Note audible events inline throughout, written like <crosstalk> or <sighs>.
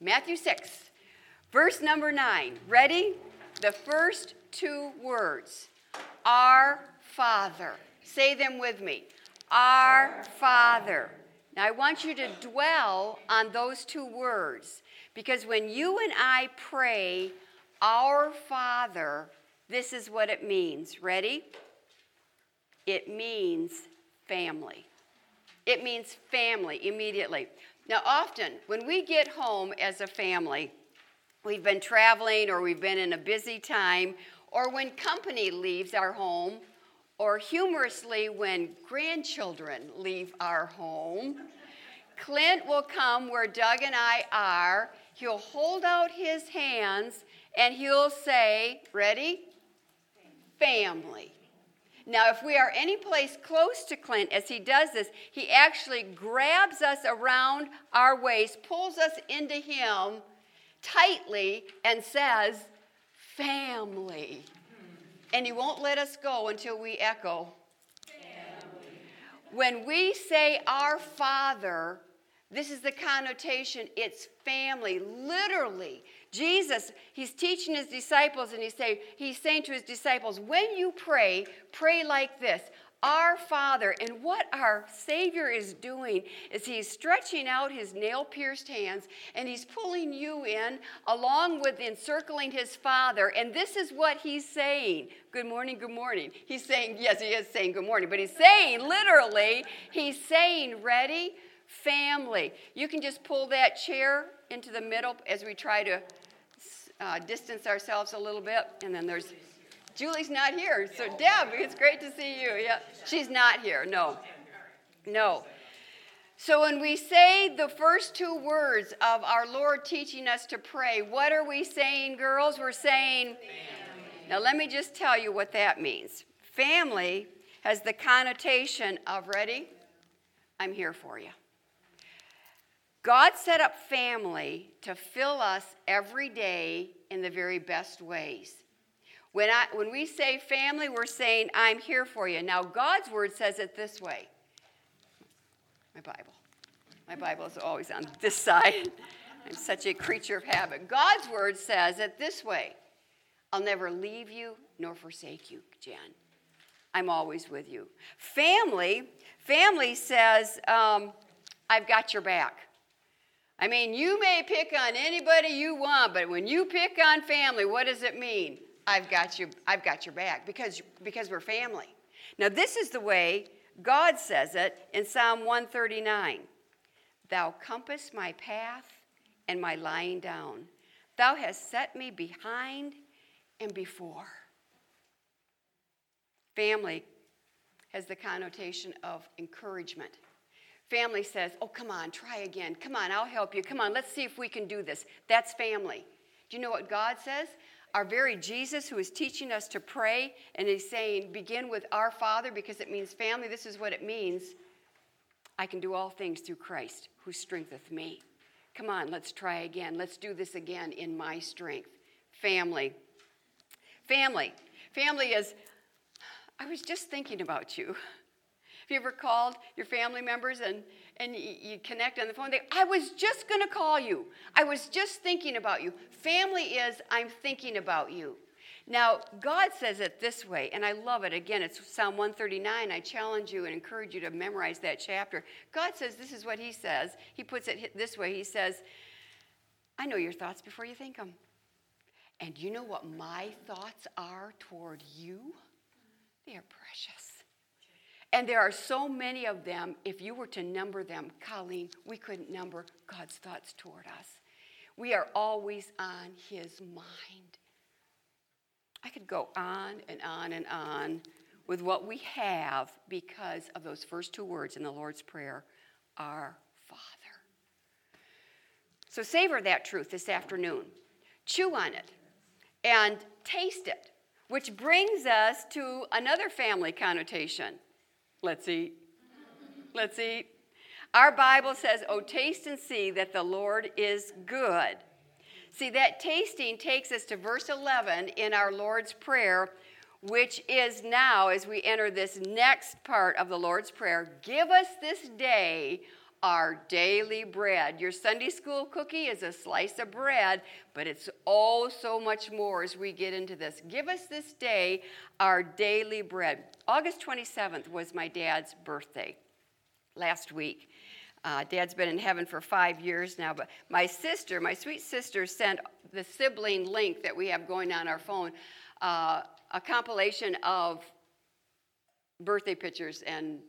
Matthew 6, verse number 9. Ready? The first two words Our Father. Say them with me. Our Father. Now, I want you to dwell on those two words because when you and I pray, Our Father, this is what it means. Ready? It means family. It means family immediately. Now, often when we get home as a family, we've been traveling or we've been in a busy time, or when company leaves our home, or humorously when grandchildren leave our home, Clint will come where Doug and I are. He'll hold out his hands and he'll say, Ready? Family. Now, if we are any place close to Clint as he does this, he actually grabs us around our waist, pulls us into him tightly, and says, Family. And he won't let us go until we echo. Family. When we say our Father, this is the connotation, it's family. Literally, Jesus, he's teaching his disciples and he's saying, he's saying to his disciples, when you pray, pray like this. Our Father, and what our Savior is doing is He's stretching out His nail pierced hands and He's pulling you in along with encircling His Father. And this is what He's saying Good morning, good morning. He's saying, yes, He is saying good morning, but He's saying literally, He's saying, ready? Family. You can just pull that chair into the middle as we try to uh, distance ourselves a little bit. And then there's Julie's not here. So, Deb, it's great to see you. Yeah, she's not here. No. No. So, when we say the first two words of our Lord teaching us to pray, what are we saying, girls? We're saying, family. now let me just tell you what that means. Family has the connotation of, ready? I'm here for you. God set up family to fill us every day in the very best ways. When, I, when we say family, we're saying, I'm here for you. Now, God's word says it this way my Bible. My Bible is always on this side. <laughs> I'm such a creature of habit. God's word says it this way I'll never leave you nor forsake you, Jen. I'm always with you. Family, family says, um, I've got your back. I mean, you may pick on anybody you want, but when you pick on family, what does it mean? I've got you, I've got your back because, because we're family. Now, this is the way God says it in Psalm 139 Thou compass my path and my lying down. Thou hast set me behind and before. Family has the connotation of encouragement. Family says, Oh, come on, try again. Come on, I'll help you. Come on, let's see if we can do this. That's family. Do you know what God says? Our very Jesus, who is teaching us to pray, and he's saying, Begin with our Father because it means family. This is what it means. I can do all things through Christ who strengtheneth me. Come on, let's try again. Let's do this again in my strength. Family. Family. Family is, I was just thinking about you. Have you ever called your family members and, and you connect on the phone? They, I was just going to call you. I was just thinking about you. Family is, I'm thinking about you. Now, God says it this way, and I love it. Again, it's Psalm 139. I challenge you and encourage you to memorize that chapter. God says this is what He says. He puts it this way He says, I know your thoughts before you think them. And you know what my thoughts are toward you? They are precious. And there are so many of them, if you were to number them, Colleen, we couldn't number God's thoughts toward us. We are always on His mind. I could go on and on and on with what we have because of those first two words in the Lord's Prayer Our Father. So savor that truth this afternoon, chew on it, and taste it, which brings us to another family connotation Let's eat. Let's eat. Our Bible says, Oh, taste and see that the Lord is good. See, that tasting takes us to verse 11 in our Lord's Prayer, which is now, as we enter this next part of the Lord's Prayer, give us this day our daily bread. Your Sunday school cookie is a slice of bread, but it's oh so much more as we get into this. Give us this day our daily bread. August 27th was my dad's birthday last week. Uh, Dad's been in heaven for five years now, but my sister, my sweet sister, sent the sibling link that we have going on our phone, uh, a compilation of birthday pictures and,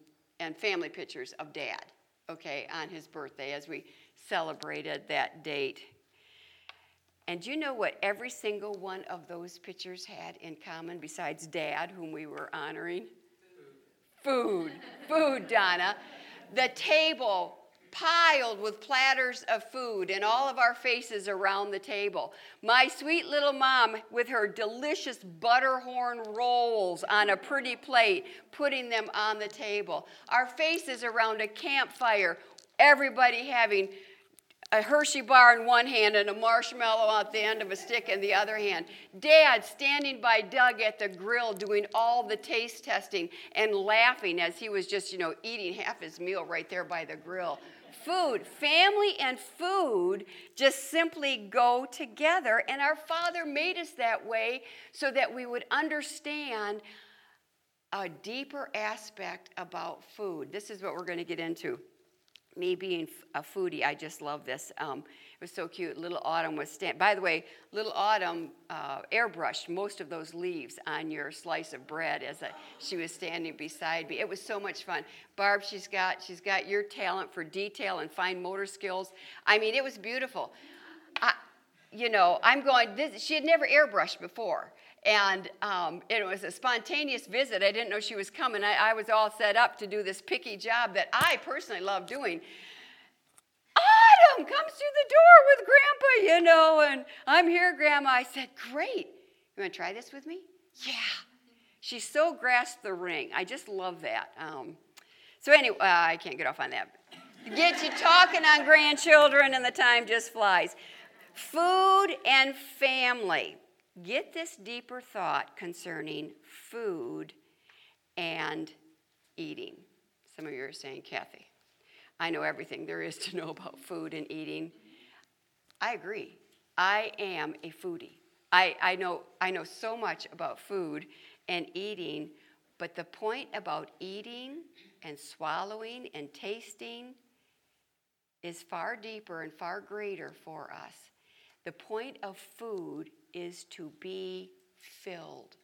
and family pictures of Dad, okay, on his birthday as we celebrated that date. And you know what every single one of those pictures had in common besides Dad, whom we were honoring? Food. Food, Food Donna. The table piled with platters of food and all of our faces around the table. My sweet little mom with her delicious butterhorn rolls on a pretty plate, putting them on the table. Our faces around a campfire, everybody having a Hershey bar in one hand and a marshmallow at the end of a stick in the other hand. Dad standing by Doug at the grill doing all the taste testing and laughing as he was just, you know, eating half his meal right there by the grill food. Family and food just simply go together. And our Father made us that way so that we would understand a deeper aspect about food. This is what we're going to get into me being a foodie, I just love this. Um, it was so cute. Little Autumn was stand. By the way, Little Autumn uh, airbrushed most of those leaves on your slice of bread as a, she was standing beside me. It was so much fun. Barb, she's got she's got your talent for detail and fine motor skills. I mean, it was beautiful. I, you know, I'm going. This, she had never airbrushed before. And um, it was a spontaneous visit. I didn't know she was coming. I, I was all set up to do this picky job that I personally love doing. Autumn comes through the door with Grandpa, you know, and I'm here, Grandma. I said, Great. You want to try this with me? Yeah. She so grasped the ring. I just love that. Um, so, anyway, uh, I can't get off on that. Get you talking on grandchildren, and the time just flies. Food and family get this deeper thought concerning food and eating. Some of you are saying, Kathy, I know everything there is to <laughs> know about food and eating. I agree. I am a foodie. I, I, know, I know so much about food and eating, but the point about eating and swallowing and tasting is far deeper and far greater for us. The point of food is to be filled.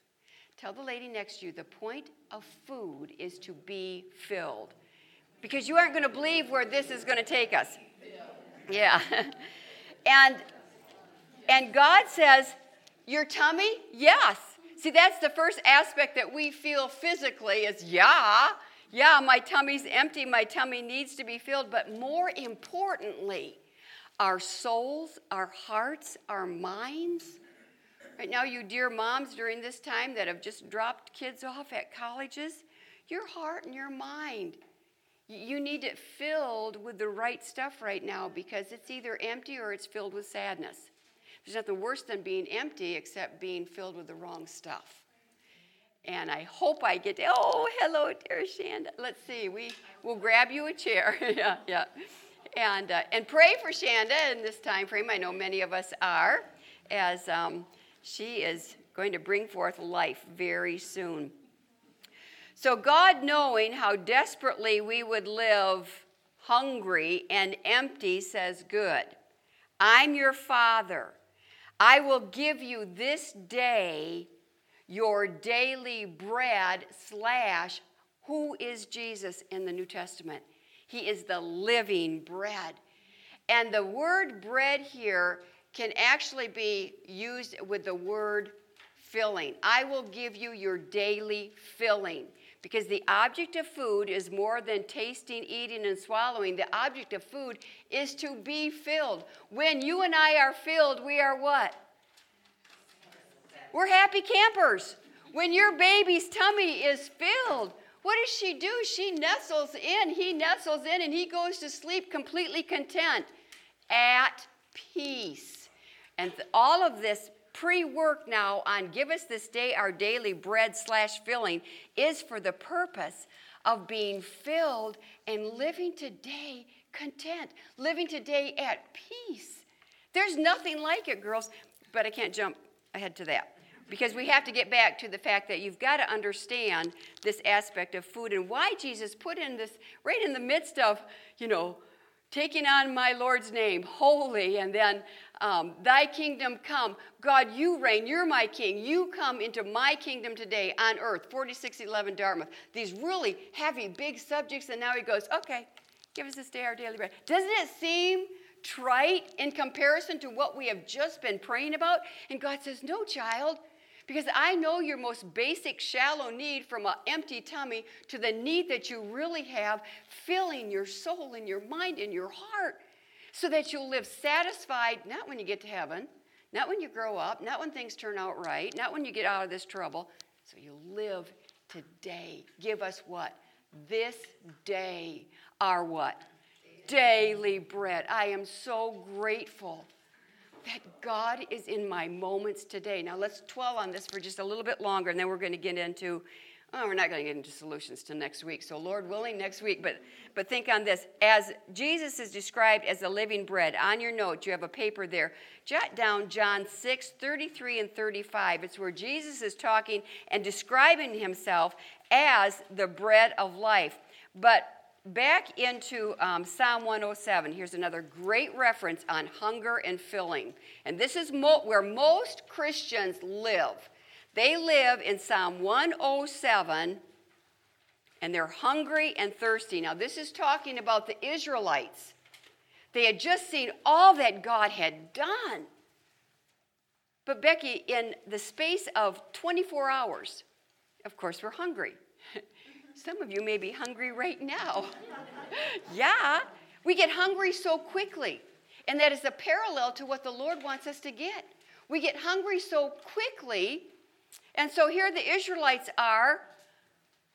Tell the lady next to you the point of food is to be filled. Because you aren't going to believe where this is going to take us. Yeah. <laughs> and and God says, "Your tummy? Yes." See, that's the first aspect that we feel physically is, "Yeah, yeah, my tummy's empty, my tummy needs to be filled." But more importantly, our souls, our hearts, our minds Right now, you dear moms during this time that have just dropped kids off at colleges, your heart and your mind, you need it filled with the right stuff right now because it's either empty or it's filled with sadness. There's nothing worse than being empty except being filled with the wrong stuff. And I hope I get to, oh, hello, dear Shanda. Let's see, we will grab you a chair. <laughs> yeah, yeah. And, uh, and pray for Shanda in this time frame. I know many of us are, as um, she is going to bring forth life very soon. So, God, knowing how desperately we would live hungry and empty, says, Good. I'm your Father. I will give you this day your daily bread, slash, who is Jesus in the New Testament? He is the living bread. And the word bread here can actually be used with the word filling. I will give you your daily filling. Because the object of food is more than tasting, eating, and swallowing. The object of food is to be filled. When you and I are filled, we are what? We're happy campers. When your baby's tummy is filled, what does she do? She nestles in, he nestles in, and he goes to sleep completely content, at peace. And all of this pre work now on give us this day our daily bread slash filling is for the purpose of being filled and living today content, living today at peace. There's nothing like it, girls, but I can't jump ahead to that because we have to get back to the fact that you've got to understand this aspect of food and why Jesus put in this right in the midst of, you know, taking on my Lord's name, holy, and then um, thy kingdom come. God, you reign. You're my king. You come into my kingdom today on earth. 4611 Dartmouth. These really heavy, big subjects, and now he goes, okay, give us this day our daily bread. Doesn't it seem trite in comparison to what we have just been praying about? And God says, no, child. Because I know your most basic, shallow need from an empty tummy to the need that you really have, filling your soul and your mind and your heart, so that you'll live satisfied, not when you get to heaven, not when you grow up, not when things turn out right, not when you get out of this trouble. So you live today. Give us what? This day, our what? Daily bread. I am so grateful that God is in my moments today. Now, let's dwell on this for just a little bit longer, and then we're going to get into. Oh, we're not going to get into solutions till next week. So, Lord willing, next week. But, but think on this. As Jesus is described as the living bread, on your note, you have a paper there. Jot down John 6, 33 and 35. It's where Jesus is talking and describing himself as the bread of life. But back into um, Psalm 107. Here's another great reference on hunger and filling. And this is mo- where most Christians live. They live in Psalm 107 and they're hungry and thirsty. Now, this is talking about the Israelites. They had just seen all that God had done. But, Becky, in the space of 24 hours, of course, we're hungry. Some of you may be hungry right now. <laughs> yeah, we get hungry so quickly. And that is a parallel to what the Lord wants us to get. We get hungry so quickly. And so here the Israelites are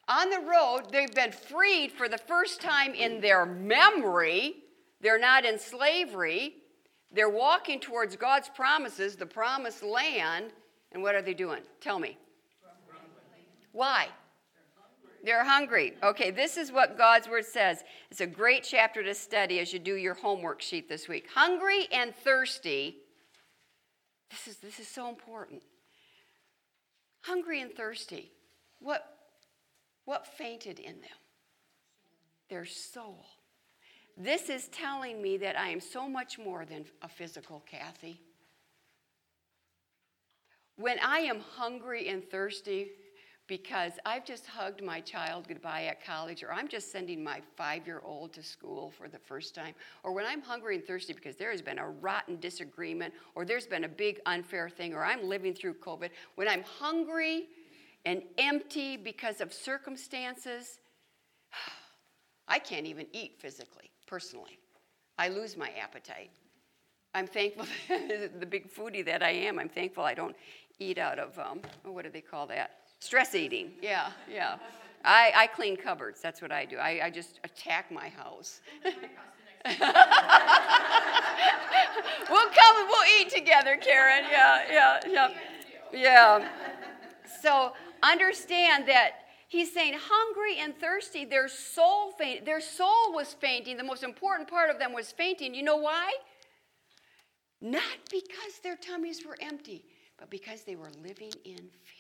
on the road. They've been freed for the first time in their memory. They're not in slavery. They're walking towards God's promises, the promised land. And what are they doing? Tell me. Why? They're hungry. Okay, this is what God's word says. It's a great chapter to study as you do your homework sheet this week. Hungry and thirsty. This is this is so important. Hungry and thirsty. What what fainted in them? Their soul. This is telling me that I am so much more than a physical Kathy. When I am hungry and thirsty, because I've just hugged my child goodbye at college, or I'm just sending my five year old to school for the first time, or when I'm hungry and thirsty because there has been a rotten disagreement, or there's been a big unfair thing, or I'm living through COVID, when I'm hungry and empty because of circumstances, <sighs> I can't even eat physically, personally. I lose my appetite. I'm thankful, <laughs> the big foodie that I am, I'm thankful I don't eat out of, um, what do they call that? Stress eating, yeah, yeah. I, I clean cupboards, that's what I do. I, I just attack my house. <laughs> we'll come and we'll eat together, Karen. Yeah, yeah, yeah. Yeah. So understand that he's saying hungry and thirsty, their soul faint, their soul was fainting. The most important part of them was fainting. You know why? Not because their tummies were empty, but because they were living in fear.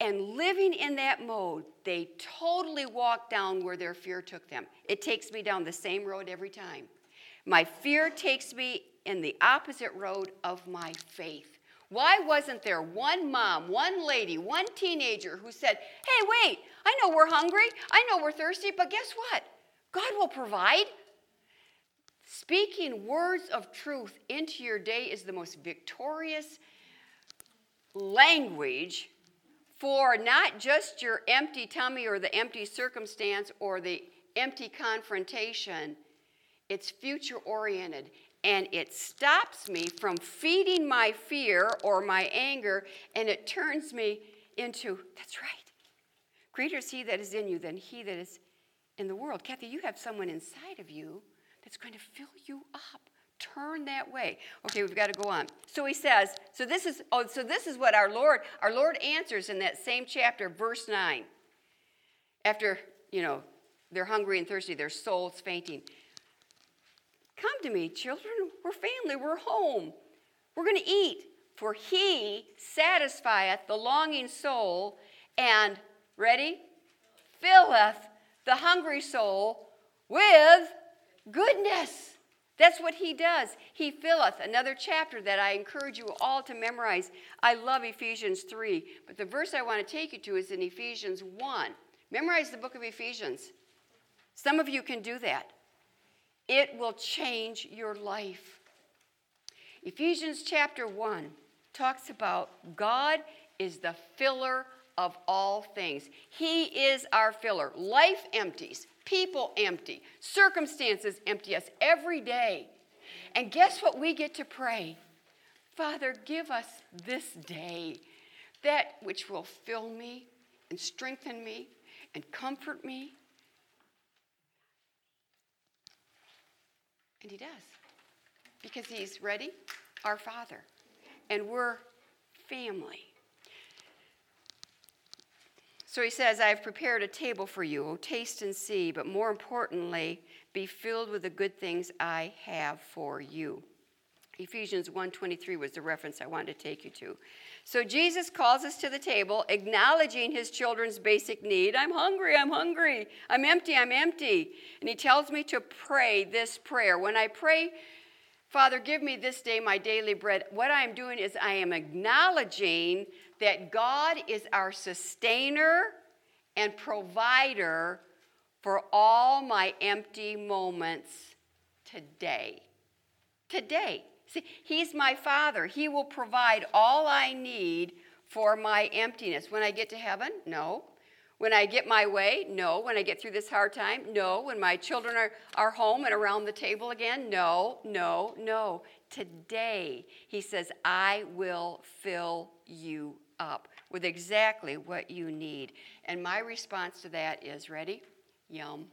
And living in that mode, they totally walk down where their fear took them. It takes me down the same road every time. My fear takes me in the opposite road of my faith. Why wasn't there one mom, one lady, one teenager who said, Hey, wait, I know we're hungry, I know we're thirsty, but guess what? God will provide. Speaking words of truth into your day is the most victorious language for not just your empty tummy or the empty circumstance or the empty confrontation, it's future oriented. And it stops me from feeding my fear or my anger, and it turns me into, that's right. Greater is he that is in you than he that is in the world. Kathy, you have someone inside of you that's going to fill you up turn that way okay we've got to go on so he says so this is oh so this is what our lord our lord answers in that same chapter verse 9 after you know They're hungry and thirsty, their souls fainting. Come to me, children. We're family, we're home. We're to eat. For he satisfieth the longing soul and, ready? Filleth the hungry soul with goodness. That's what he does. He filleth. Another chapter that I encourage you all to memorize. I love Ephesians 3, but the verse I want to take you to is in Ephesians 1. Memorize the book of Ephesians. Some of you can do that. It will change your life. Ephesians chapter 1 talks about God is the filler of all things. He is our filler. Life empties, people empty, circumstances empty us every day. And guess what we get to pray? Father, give us this day that which will fill me and strengthen me and comfort me. And He does. Because He's ready, our Father. And we're family. So he says, I have prepared a table for you. Oh, taste and see, but more importantly, be filled with the good things I have for you. Ephesians 1:23 was the reference I wanted to take you to. So Jesus calls us to the table, acknowledging his children's basic need. I'm hungry, I'm hungry. I'm empty, I'm empty. And he tells me to pray this prayer. When I pray, Father, give me this day my daily bread, what I am doing is I am acknowledging that God is our sustainer and provider for all my empty moments today. Today. See, He's my Father. He will provide all I need for my emptiness. When I get to heaven? No. When I get my way? No. When I get through this hard time? No. When my children are, are home and around the table again? No, no, no. Today, He says, I will fill you up with exactly what you need. And my response to that is ready? Yum.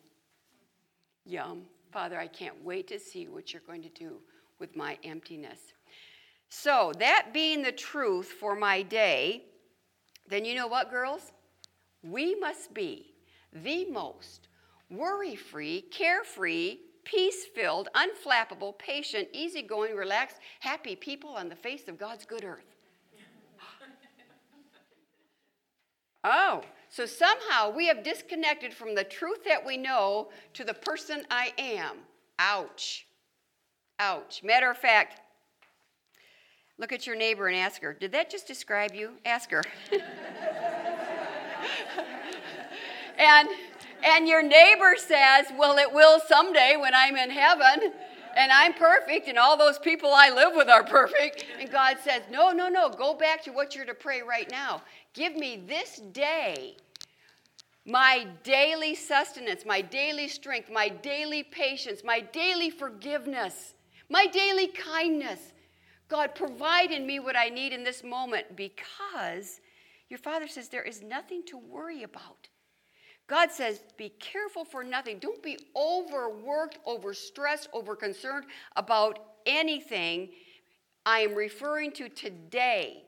Yum. Father, I can't wait to see what you're going to do with my emptiness. So, that being the truth for my day, then you know what, girls? We must be the most worry free, carefree, peace filled, unflappable, patient, easygoing, relaxed, happy people on the face of God's good earth. Oh, so somehow we have disconnected from the truth that we know to the person I am. Ouch. Ouch. Matter of fact, look at your neighbor and ask her, Did that just describe you? Ask her. <laughs> and and your neighbor says, Well, it will someday when I'm in heaven and I'm perfect, and all those people I live with are perfect. And God says, No, no, no, go back to what you're to pray right now. Give me this day my daily sustenance, my daily strength, my daily patience, my daily forgiveness, my daily kindness. God, provide in me what I need in this moment because your Father says there is nothing to worry about. God says, be careful for nothing. Don't be overworked, overstressed, overconcerned about anything. I am referring to today.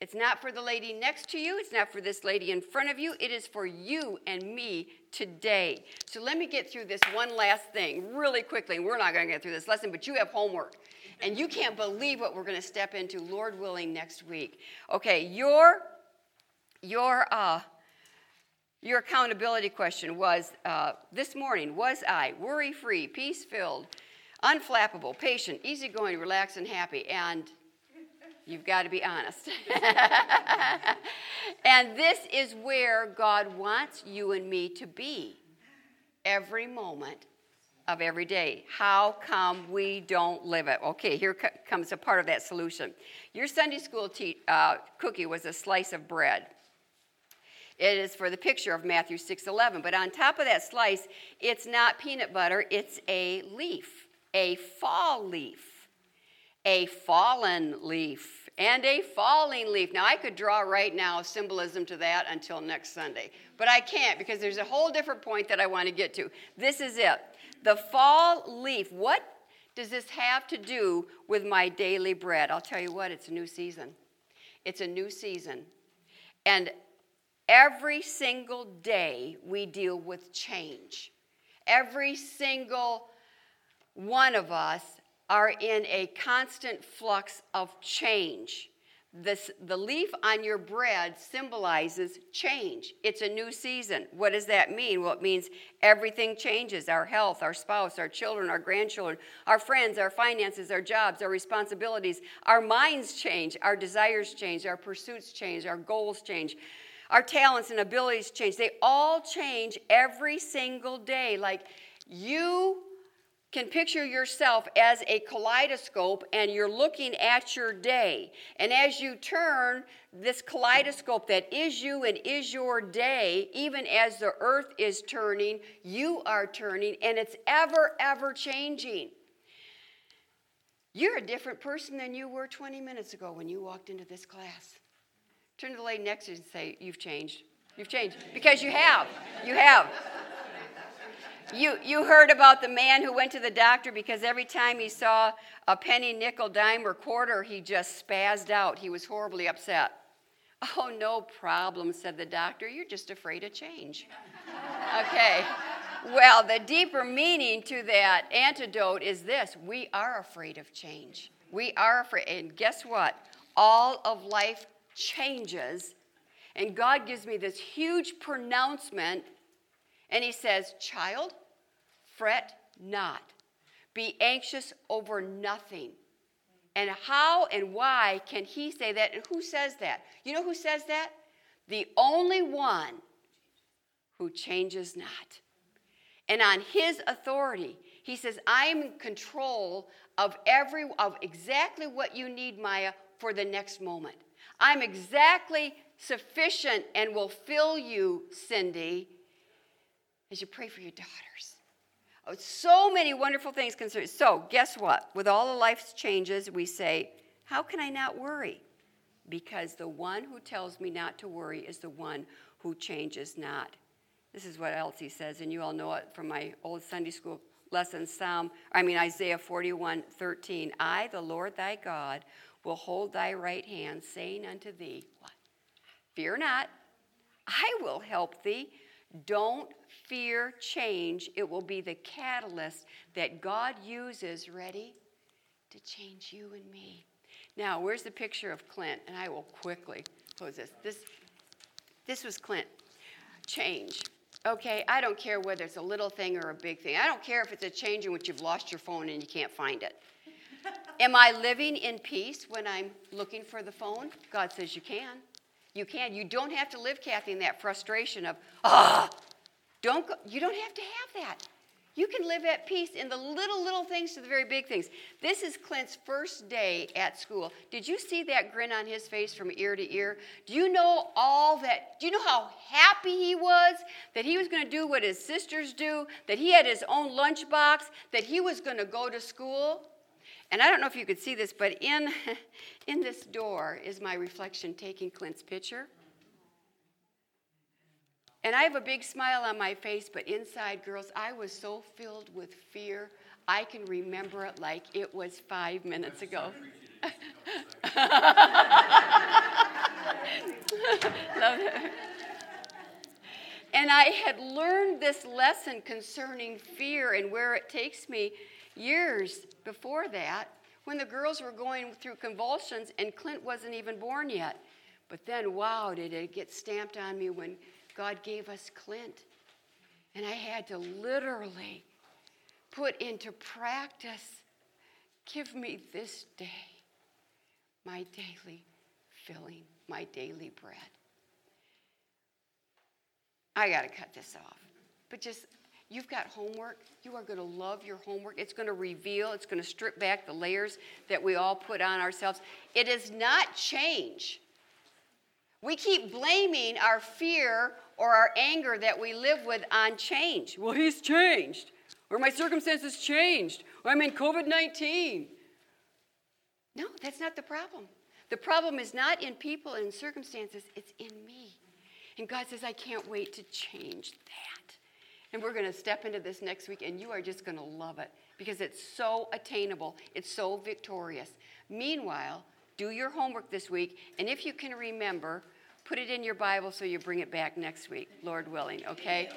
It's not for the lady next to you, it's not for this lady in front of you, it is for you and me today. So let me get through this one last thing really quickly. We're not going to get through this lesson, but you have homework. And you can't believe what we're going to step into, Lord willing, next week. Okay, your your uh, your accountability question was uh, this morning Was I worry free, peace filled, unflappable, patient, easygoing, relaxed, and happy? And you've got to be honest. <laughs> and this is where God wants you and me to be every moment of every day. How come we don't live it? Okay, here co- comes a part of that solution. Your Sunday school te- uh, cookie was a slice of bread. It is for the picture of Matthew 6:11. But on top of that slice, it's not peanut butter, it's a leaf, a fall leaf, a fallen leaf, and a falling leaf. Now I could draw right now symbolism to that until next Sunday, but I can't because there's a whole different point that I want to get to. This is it. The fall leaf. What does this have to do with my daily bread? I'll tell you what, it's a new season. It's a new season. And every single day we deal with change. Every single one of us are in a constant flux of change. This, the leaf on your bread symbolizes change. It's a new season. What does that mean? Well, it means everything changes our health, our spouse, our children, our grandchildren, our friends, our finances, our jobs, our responsibilities. Our minds change, our desires change, our pursuits change, our goals change, our talents and abilities change. They all change every single day. Like you can picture yourself as a kaleidoscope and you're looking at your day. And as you turn this kaleidoscope that is you and is your day, even as the earth is turning, you are turning, and it's ever, ever changing. You're a different person than you were 20 minutes ago when you walked into this class. Turn to the lady next to you and say, You've changed. You've changed. Because you have. You have. You, you heard about the man who went to the doctor because every time he saw a penny, nickel, dime, or quarter, he just spazzed out. He was horribly upset. Oh, no problem, said the doctor. You're just afraid of change. okay. Well, the deeper meaning to that antidote is this we are afraid of change. We are afraid. And guess what? All of life changes. And God gives me this huge pronouncement. And He says, Child, Fret not. Be anxious over nothing. And how and why can he say that? And who says that? You know who says that? The only one who changes not. And on his authority, he says, I am in control of every of exactly what you need, Maya, for the next moment. I'm exactly sufficient and will fill you, Cindy, as you pray for your daughters. Oh, so many wonderful things concerning. So, guess what? With all of life's changes, we say, How can I not worry? Because the one who tells me not to worry is the one who changes not. This is what Elsie says, and you all know it from my old Sunday school lesson, Psalm, I mean Isaiah 41, 13. I, the Lord thy God, will hold thy right hand, saying unto thee, What? Fear not, I will help thee. Don't fear change. It will be the catalyst that God uses, ready, to change you and me. Now, where's the picture of Clint? And I will quickly close this. This, this was Clint. Change. Okay, I don't care whether it's a little thing or a big thing. I don't care if it's a change in which you've lost your phone and you can't find it. Am I living in peace when I'm looking for the phone? God says you can. You can. You don't have to live, Kathy, in that frustration of, ah, don't go, you don't have to have that. You can live at peace in the little, little things to the very big things. This is Clint's first day at school. Did you see that grin on his face from ear to ear? Do you know all that? Do you know how happy he was that he was going to do what his sisters do, that he had his own lunchbox, that he was going to go to school? And I don't know if you could see this, but in, <laughs> in this door is my reflection taking Clint's picture. And I have a big smile on my face, but inside, girls, I was so filled with fear, I can remember it like it was five minutes ago. <laughs> Love it. and I had learned this lesson concerning fear and where it takes me years before that when the girls were going through convulsions and Clint wasn't even born yet. But then, wow, did it get stamped on me when God gave us Clint. And I had to literally put into practice give me this day my daily filling, my daily bread. I got to cut this off. But just You've got homework. You are going to love your homework. It's going to reveal, it's going to strip back the layers that we all put on ourselves. It is not change. We keep blaming our fear or our anger that we live with on change. Well, he's changed, or my circumstances changed, or I'm in COVID 19. No, that's not the problem. The problem is not in people and circumstances, it's in me. And God says, I can't wait to change that. And we're going to step into this next week, and you are just going to love it because it's so attainable, it's so victorious. Meanwhile, do your homework this week, and if you can remember, Put it in your Bible so you bring it back next week, Lord willing, okay?